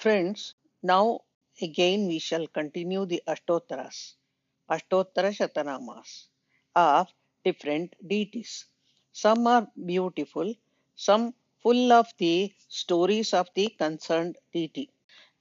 Friends, now again we shall continue the Ashtottaras, Ashtottara Shatanamas of different deities. Some are beautiful, some full of the stories of the concerned deity.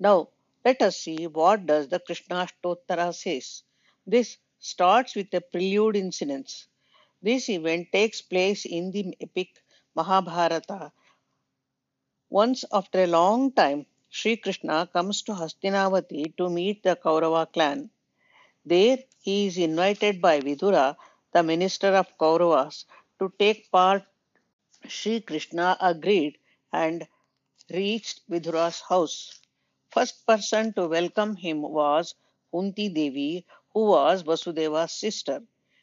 Now let us see what does the Krishna Ashtottara says. This starts with a prelude incident. This event takes place in the epic Mahabharata. Once after a long time, Sri Krishna comes to Hastinavati to meet the Kaurava clan. There he is invited by Vidura, the minister of Kauravas, to take part. Sri Krishna agreed and reached Vidura's house. First person to welcome him was Kunti Devi, who was Vasudeva's sister.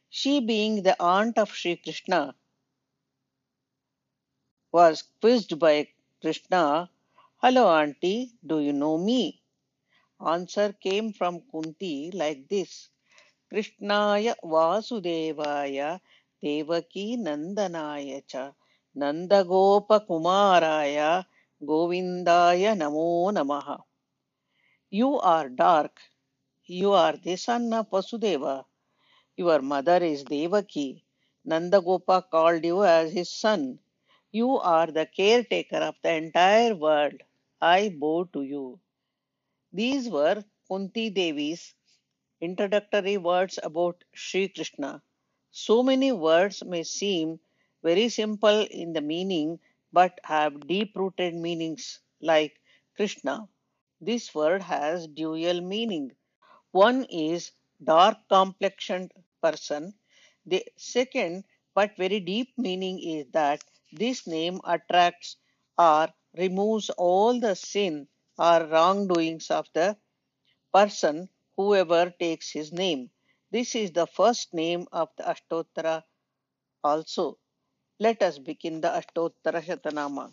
She, being the aunt of Sri Krishna, was quizzed by Krishna, Hello, auntie, do you know me? Answer came from Kunti like this Krishnaya Vasudevaya Devaki Nandanaya cha Nandagopakumaraya Govindaya Namo Namaha. You are dark. You are the son of Vasudeva. Your mother is Devaki. Nandagopa called you as his son. You are the caretaker of the entire world. I bow to you. These were Kunti Devi's introductory words about Sri Krishna. So many words may seem very simple in the meaning but have deep rooted meanings like Krishna. This word has dual meaning. One is dark complexioned person. The second but very deep meaning is that this name attracts or removes all the sin or wrongdoings of the person whoever takes his name. This is the first name of the Ashtottara also. Let us begin the Ashtottara Shatanama.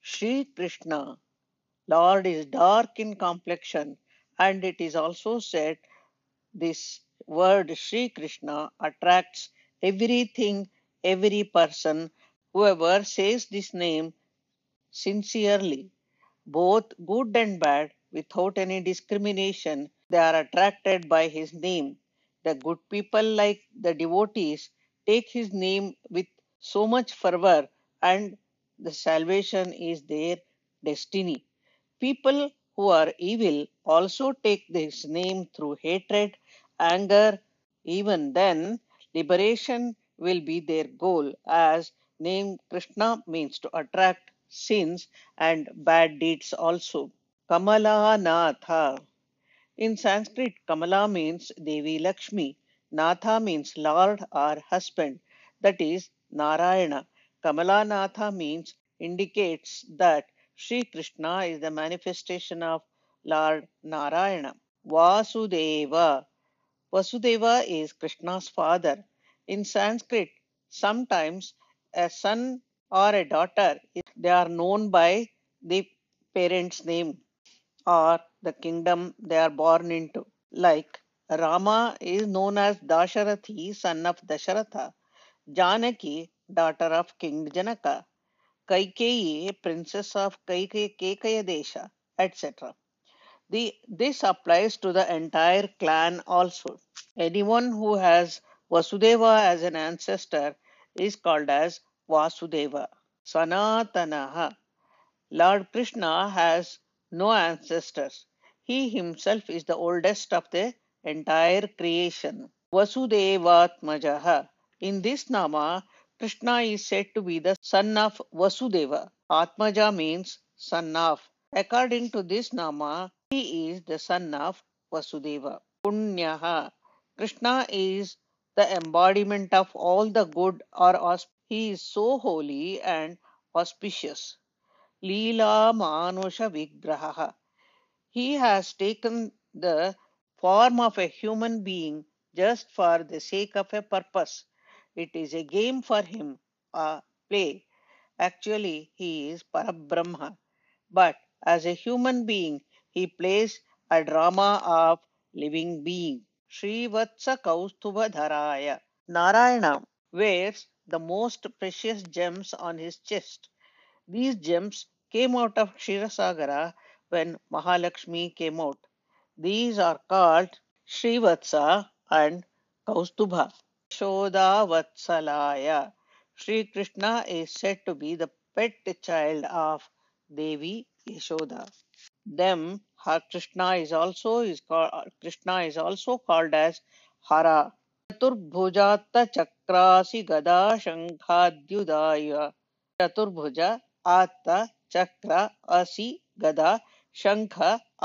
Sri Krishna, Lord is dark in complexion, and it is also said this word Sri Krishna attracts everything, every person, whoever says this name sincerely, both good and bad, without any discrimination, they are attracted by his name. The good people, like the devotees, take his name with so much fervor, and the salvation is their destiny. People who are evil also take this name through hatred, anger. Even then, liberation will be their goal, as name Krishna means to attract sins and bad deeds also. Kamala Natha. In Sanskrit, Kamala means Devi Lakshmi. Natha means Lord or husband, that is Narayana. Kamala Natha means indicates that Sri Krishna is the manifestation of Lord Narayana. Vasudeva. Vasudeva is Krishna's father. In Sanskrit, sometimes a son or a daughter, they are known by the parent's name or the kingdom they are born into. Like Rama is known as Dasharathi, son of Dasharatha, Janaki, daughter of King Janaka, Kaikeyi, princess of Kaikaya Desha, etc. The, this applies to the entire clan also. Anyone who has Vasudeva as an ancestor is called as Vasudeva. Sanatanaha. Lord Krishna has no ancestors. He himself is the oldest of the entire creation. Vasudevatmajaha. In this Nama, Krishna is said to be the son of Vasudeva. Atmaja means son of. According to this Nama, he is the son of Vasudeva. Punyaha. Krishna is the embodiment of all the good or he is so holy and auspicious. Leela Manusha Vigraha. He has taken the form of a human being just for the sake of a purpose. It is a game for him, a play. Actually, he is Parabrahma. But as a human being, he plays a drama of living being. Srivatsa Kaustubha Dharaya. Narayana wears the most precious gems on his chest. These gems came out of Kshirasagara when Mahalakshmi came out. These are called Srivatsa and Kaustubha. Shoda Vatsalaya. Sri Krishna is said to be the pet child of Devi Yashoda. Them Krishna is also is called Krishna is also called as Hara. Chaturbhujatta चक्रासि गदा शङ्खाद्युदाय। चतुर्भुज, आत्त, चक्र, असि, गदा, शङ्ख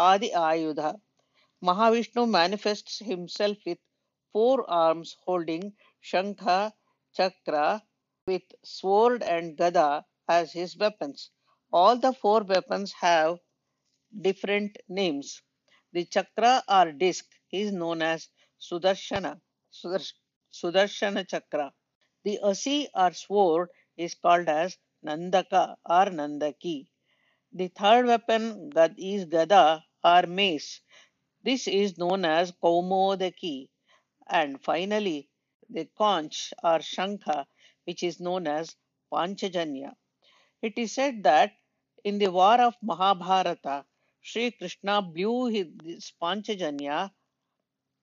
आदि आयुध। Mahavishnu manifests himself with four arms holding shankha chakra with sword and gada as his weapons all the four weapons have different names the chakra or disc is known as Sudarshan Sudarshan chakra. The asi or sword is called as Nandaka or Nandaki. The third weapon is Gada or mace. This is known as Kaumodaki. And finally, the conch or Shankha, which is known as Panchajanya. It is said that in the war of Mahabharata, Sri Krishna blew his Panchajanya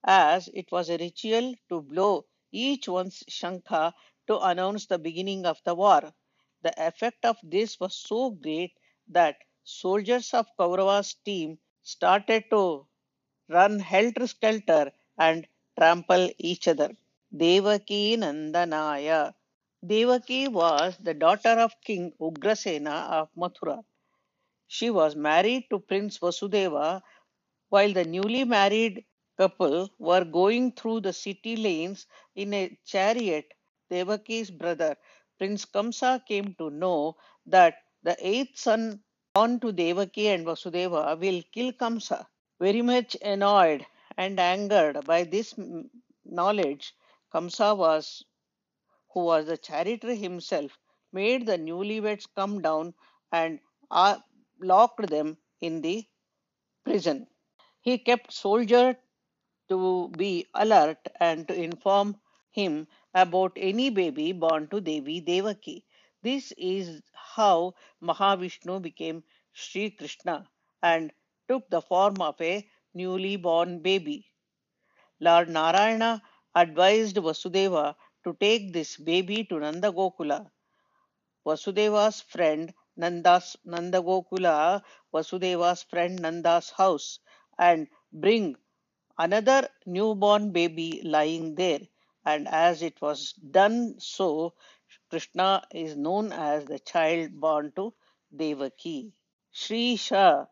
as it was a ritual to blow each one's Shankha to announce the beginning of the war. The effect of this was so great that soldiers of Kaurava's team started to run helter skelter and trample each other. Devaki Nandanaya. Devaki was the daughter of King Ugrasena of Mathura. She was married to Prince Vasudeva while the newly married couple were going through the city lanes in a chariot. Devaki's brother, Prince Kamsa, came to know that the eighth son born to Devaki and Vasudeva will kill Kamsa. Very much annoyed and angered by this knowledge, Kamsa was, who was the charioteer himself, made the newlyweds come down and uh, locked them in the prison. He kept soldier to be alert and to inform him about any baby born to Devi Devaki. This is how Mahavishnu became Sri Krishna and took the form of a newly born baby. Lord Narayana advised Vasudeva to take this baby to Nanda Gokula. Vasudeva's friend Nanda's Nanda Gokula, Vasudeva's friend Nanda's house, and bring another newborn baby lying there. And as it was done so, Krishna is known as the child born to Devaki. Srisha.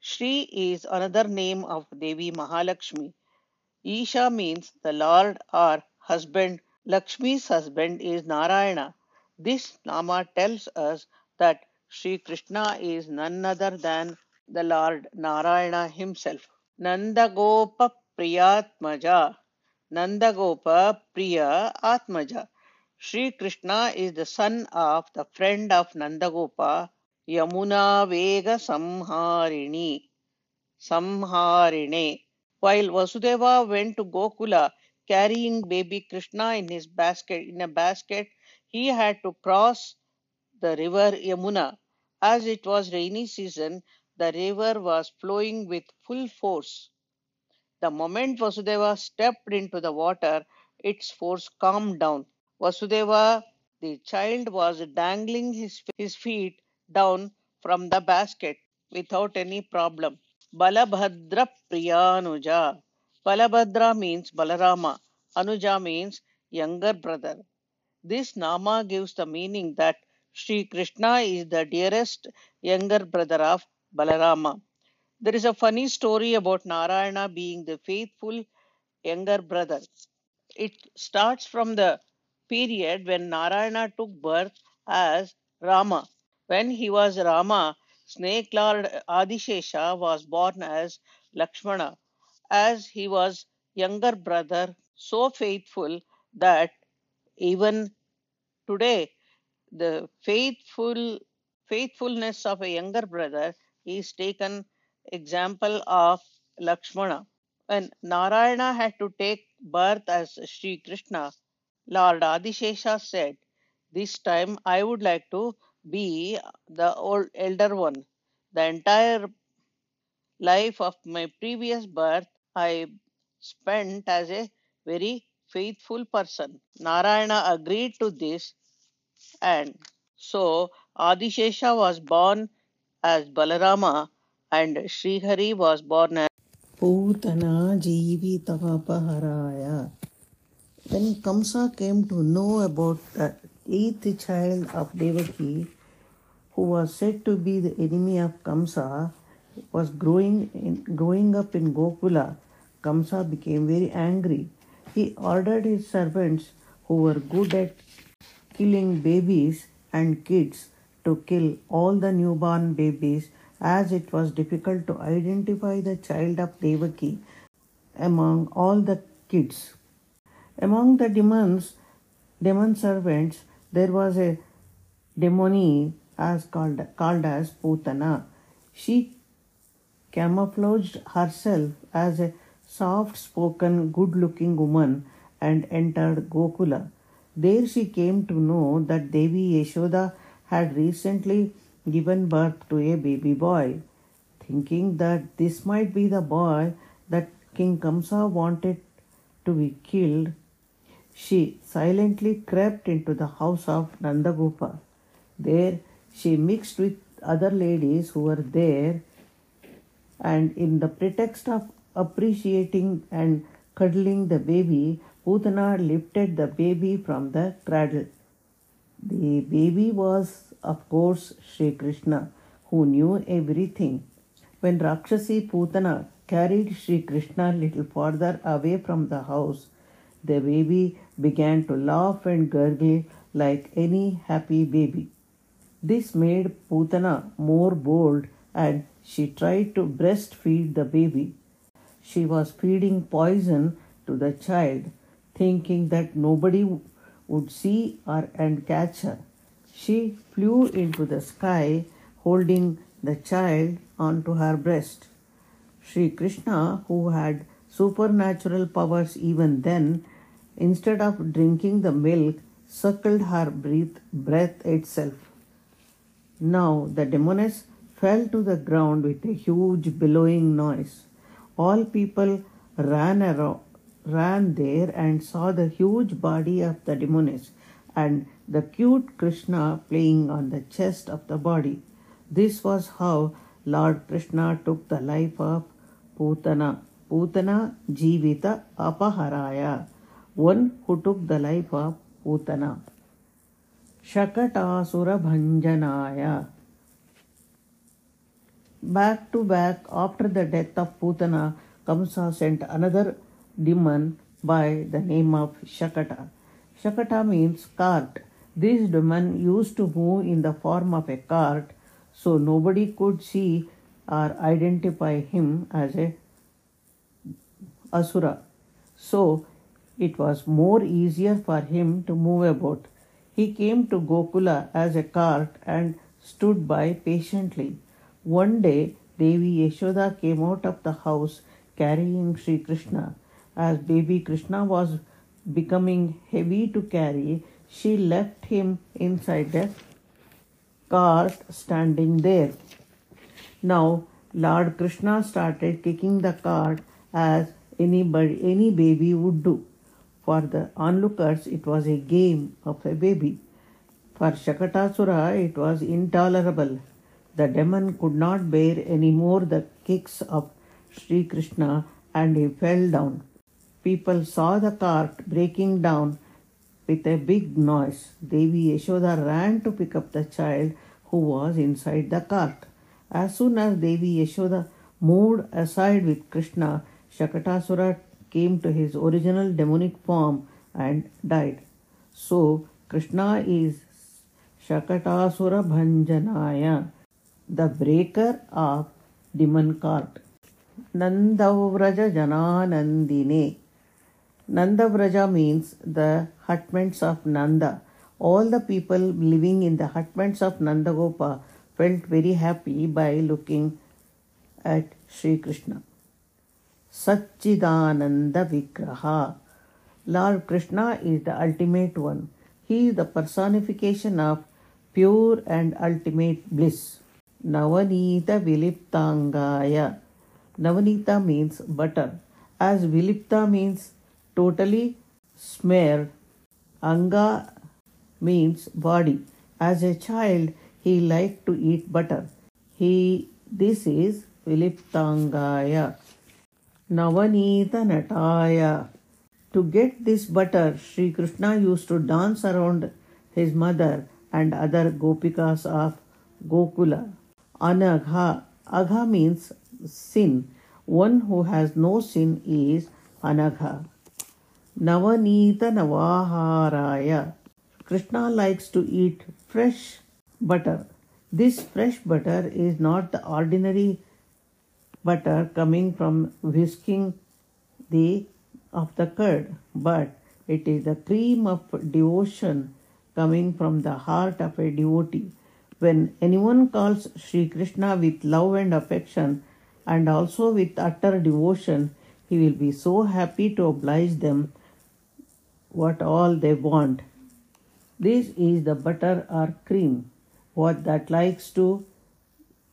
Sri is another name of Devi Mahalakshmi. Isha means the Lord or husband. Lakshmi's husband is Narayana. This Nama tells us that Sri Krishna is none other than the Lord Narayana himself. Nandagopa Priyatmaja. Nandagopa Priya Atmaja. Sri Krishna is the son of the friend of Nandagopa, Yamuna Vega Samharini. Samharine. While Vasudeva went to Gokula carrying baby Krishna in his basket in a basket, he had to cross the river Yamuna. As it was rainy season, the river was flowing with full force. The moment Vasudeva stepped into the water, its force calmed down. Vasudeva, the child, was dangling his, his feet down from the basket without any problem. Balabhadra Priyanuja. Balabhadra means Balarama. Anuja means younger brother. This Nama gives the meaning that Sri Krishna is the dearest younger brother of Balarama. There is a funny story about Narayana being the faithful younger brother. It starts from the period when Narayana took birth as Rama. When he was Rama, Snake Lord Adishesha was born as Lakshmana, as he was younger brother, so faithful that even today the faithful faithfulness of a younger brother is taken example of Lakshmana. When Narayana had to take birth as Sri Krishna, Lord Adishesha said, This time I would like to be the old elder one. The entire life of my previous birth I spent as a very faithful person. Narayana agreed to this, and so Adishesha was born as Balarama, and Srihari was born as Putana Jivitapaharaya. When Kamsa came to know about the eighth child of Devaki, who was said to be the enemy of Kamsa, was growing in, growing up in Gokula, Kamsa became very angry. He ordered his servants, who were good at killing babies and kids, to kill all the newborn babies, as it was difficult to identify the child of Devaki among all the kids. Among the demons, demon servants, there was a demoni as called, called as Putana. She camouflaged herself as a soft spoken, good looking woman and entered Gokula. There she came to know that Devi Yashoda had recently given birth to a baby boy. Thinking that this might be the boy that King Kamsa wanted to be killed, she silently crept into the house of Nandagopa. There she mixed with other ladies who were there, and in the pretext of appreciating and cuddling the baby, Putana lifted the baby from the cradle. The baby was, of course, Sri Krishna, who knew everything. When Rakshasi Putana carried Sri Krishna little farther away from the house, the baby began to laugh and gurgle like any happy baby. This made Putana more bold and she tried to breastfeed the baby. She was feeding poison to the child, thinking that nobody would see her and catch her. She flew into the sky holding the child onto her breast. Sri Krishna, who had supernatural powers even then, instead of drinking the milk, suckled her breath, breath itself. Now the demoness fell to the ground with a huge bellowing noise. All people ran around, ran there and saw the huge body of the demoness and the cute Krishna playing on the chest of the body. This was how Lord Krishna took the life of Putana. Putana Jivita Apaharaya, one who took the life of Putana. Shakatasura Bhanjanaya. Back to back, after the death of Putana, Kamsa sent another demon by the name of Shakata. Shakata means cart. This demon used to move in the form of a cart, so nobody could see or identify him as a asura. So it was more easier for him to move about. He came to Gokula as a cart and stood by patiently. One day, Devi Yashoda came out of the house carrying Sri Krishna. As baby Krishna was becoming heavy to carry, she left him inside the cart standing there. Now, Lord Krishna started kicking the cart as anybody, any baby would do. For the onlookers, it was a game of a baby. For Shakatasura, it was intolerable. The demon could not bear any more the kicks of Sri Krishna and he fell down. People saw the cart breaking down with a big noise. Devi Yashoda ran to pick up the child who was inside the cart. As soon as Devi Yashoda moved aside with Krishna, Shakatasura came to his original demonic form and died. So, Krishna is Shakatasura Bhanjanaya, the breaker of demon cart. Jananandine. Nandavraja means the hutments of Nanda. All the people living in the hutments of Nandagopa felt very happy by looking at Sri Krishna. Satchidananda Vigraha. Lord Krishna is the ultimate one. He is the personification of pure and ultimate bliss. Navanita Viliptangaya. Navanita means butter, as Vilipta means totally smeared. Anga means body. As a child, he liked to eat butter. He this is Viliptangaya. Navanita Nataya. To get this butter, Sri Krishna used to dance around his mother and other gopikas of Gokula. Anagha. Agha means sin. One who has no sin is Anagha. Navanita Navaharaya. Krishna likes to eat fresh butter. This fresh butter is not the ordinary butter coming from whisking the of the curd, but it is the cream of devotion coming from the heart of a devotee. When anyone calls Sri Krishna with love and affection and also with utter devotion, he will be so happy to oblige them what all they want. This is the butter or cream, what that likes to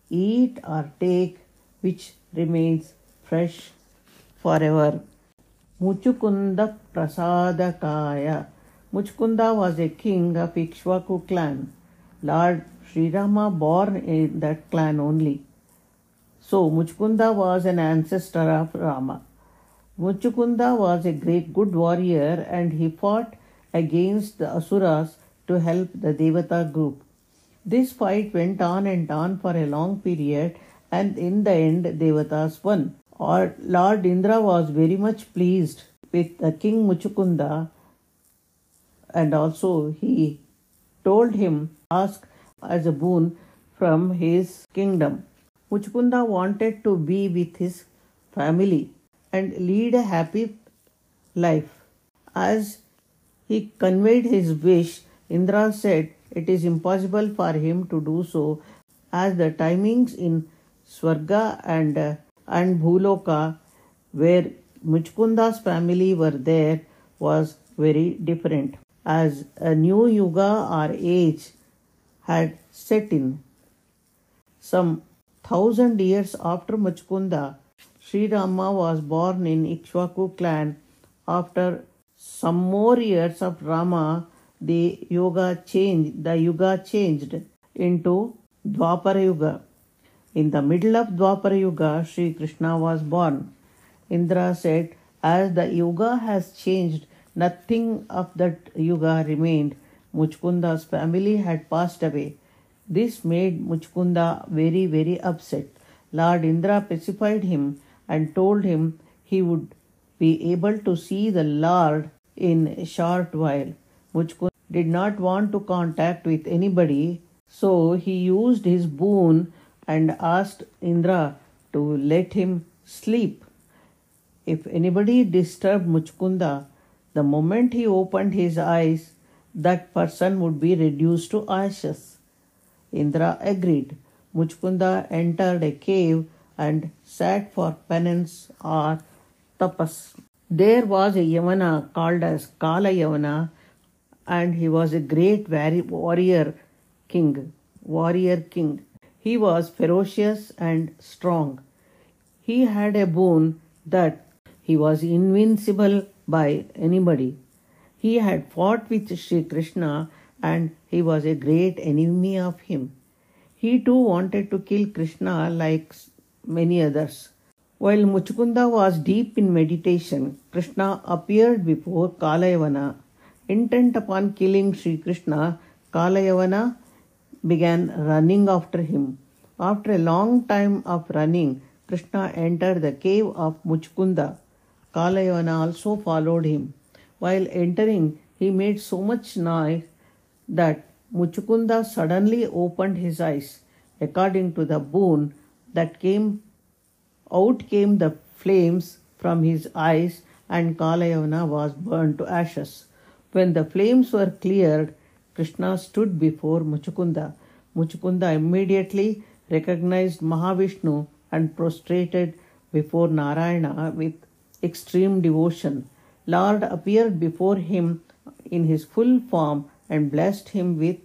eat or take, which remains fresh forever. Muchukunda Prasadakaya. Muchkunda was a king of Ikshvaku clan. Lord Sri Rama born in that clan only. So Muchkunda was an ancestor of Rama. Muchukunda was a great good warrior and he fought against the Asuras to help the Devata group. This fight went on and on for a long period and in the end Devatas won. Or Lord Indra was very much pleased with the king Muchukunda and also he told him ask as a boon from his kingdom. Muchukunda wanted to be with his family and lead a happy life. As he conveyed his wish, Indra said it is impossible for him to do so as the timings in Swarga and, uh, and Bhuloka, where Muchkunda's family were there, was very different. As a new yuga or age had set in. Some thousand years after Muchkunda, Sri Rama was born in Ikshvaku clan. After some more years of Rama, the yoga changed. The yuga changed into Dwapara Yuga. In the middle of Dwapara Yuga, Sri Krishna was born. Indra said, As the yuga has changed, nothing of that yuga remained. Muchkunda's family had passed away. This made Muchkunda very, very upset. Lord Indra pacified him and told him he would be able to see the Lord in a short while. Muchkunda did not want to contact with anybody, so he used his boon and asked Indra to let him sleep. If anybody disturbed Muchkunda, the moment he opened his eyes, that person would be reduced to ashes. Indra agreed. Muchkunda entered a cave and sat for penance or tapas. There was a Yavana called as Kala Yavana, and he was a great warrior king. Warrior king. He was ferocious and strong. He had a boon that he was invincible by anybody. He had fought with Sri Krishna and he was a great enemy of him. He too wanted to kill Krishna like many others. While Muchkunda was deep in meditation, Krishna appeared before Kalayavana. Intent upon killing Sri Krishna, Kalayavana began running after him. After a long time of running, Krishna entered the cave of Muchkunda. Kalayavana also followed him. While entering, he made so much noise that Muchukunda suddenly opened his eyes. According to the boon that came out came the flames from his eyes and Kalayavana was burned to ashes. When the flames were cleared, Krishna stood before Muchukunda. Muchukunda immediately recognized Mahavishnu and prostrated before Narayana with extreme devotion. Lord appeared before him in his full form and blessed him with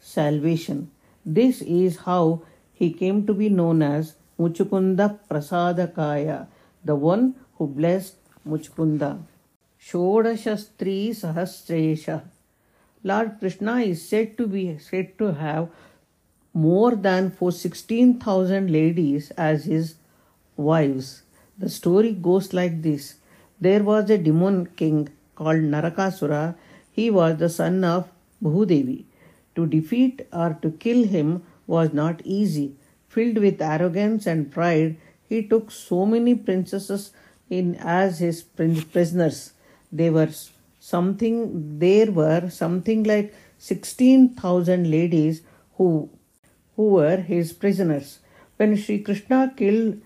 salvation. This is how he came to be known as Muchukunda Prasadakaya, the one who blessed Muchukunda. Shodashastri Sahasresha. Lord Krishna is said to be said to have more than for 16,000 ladies as his wives. The story goes like this. There was a demon king called Narakasura. He was the son of Bhudevi. To defeat or to kill him was not easy. Filled with arrogance and pride, he took so many princesses in as his prisoners. They were something there were something like 16000 ladies who who were his prisoners. When Sri Krishna killed,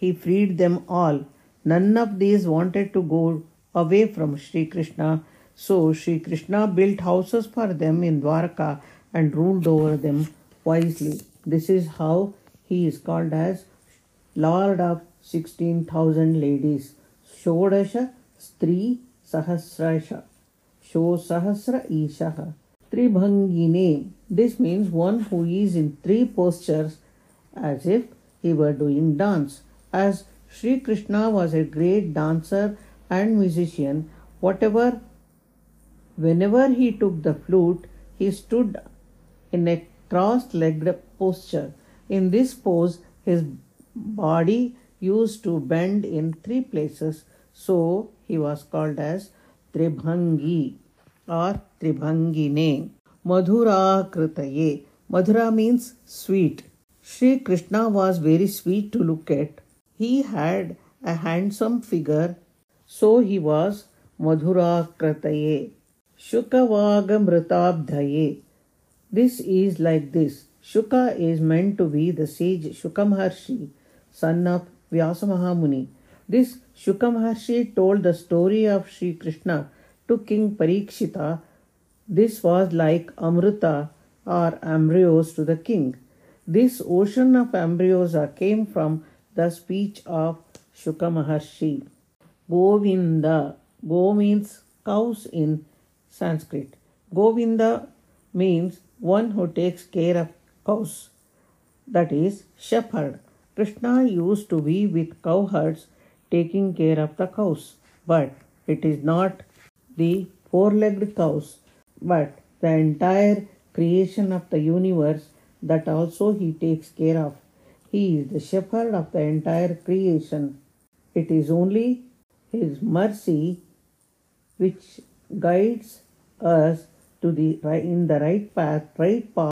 he freed them all. None of these wanted to go away from Sri Krishna, so Sri Krishna built houses for them in Dwarka and ruled over them wisely. This is how he is called as Lord of 16,000 ladies. Shodasha Stri Sahasrasha. Sho Sahasra Ishaha. Tribhangine. This means one who is in three postures as if he were doing dance. As Sri Krishna was a great dancer and musician, whatever whenever he took the flute, he stood in a cross legged posture. In this pose, his body used to bend in three places, so he was called as Tribhangi or Tribhangine. Madhura Kritaye. Madhura means sweet. Sri Krishna was very sweet to look at. He had a handsome figure, so he was Madhura Kritaye. Shukavagamritabdhaye. This is like this. Shuka is meant to be the sage Shukamaharshi, son of Vyasamahamuni. This Shukamaharshi told the story of Sri Krishna to King Parikshita. This was like Amrita or ambrosia to the king. This ocean of ambrosia came from the speech of Shukamaharshi. Govinda. Go means cows in Sanskrit. Govinda means one who takes care of cows, that is, shepherd. Krishna used to be with cowherds taking care of the cows, but it is not the four legged cows, but the entire creation of the universe that also he takes care of. He is the shepherd of the entire creation. It is only his mercy which guides us to the in the right path, right path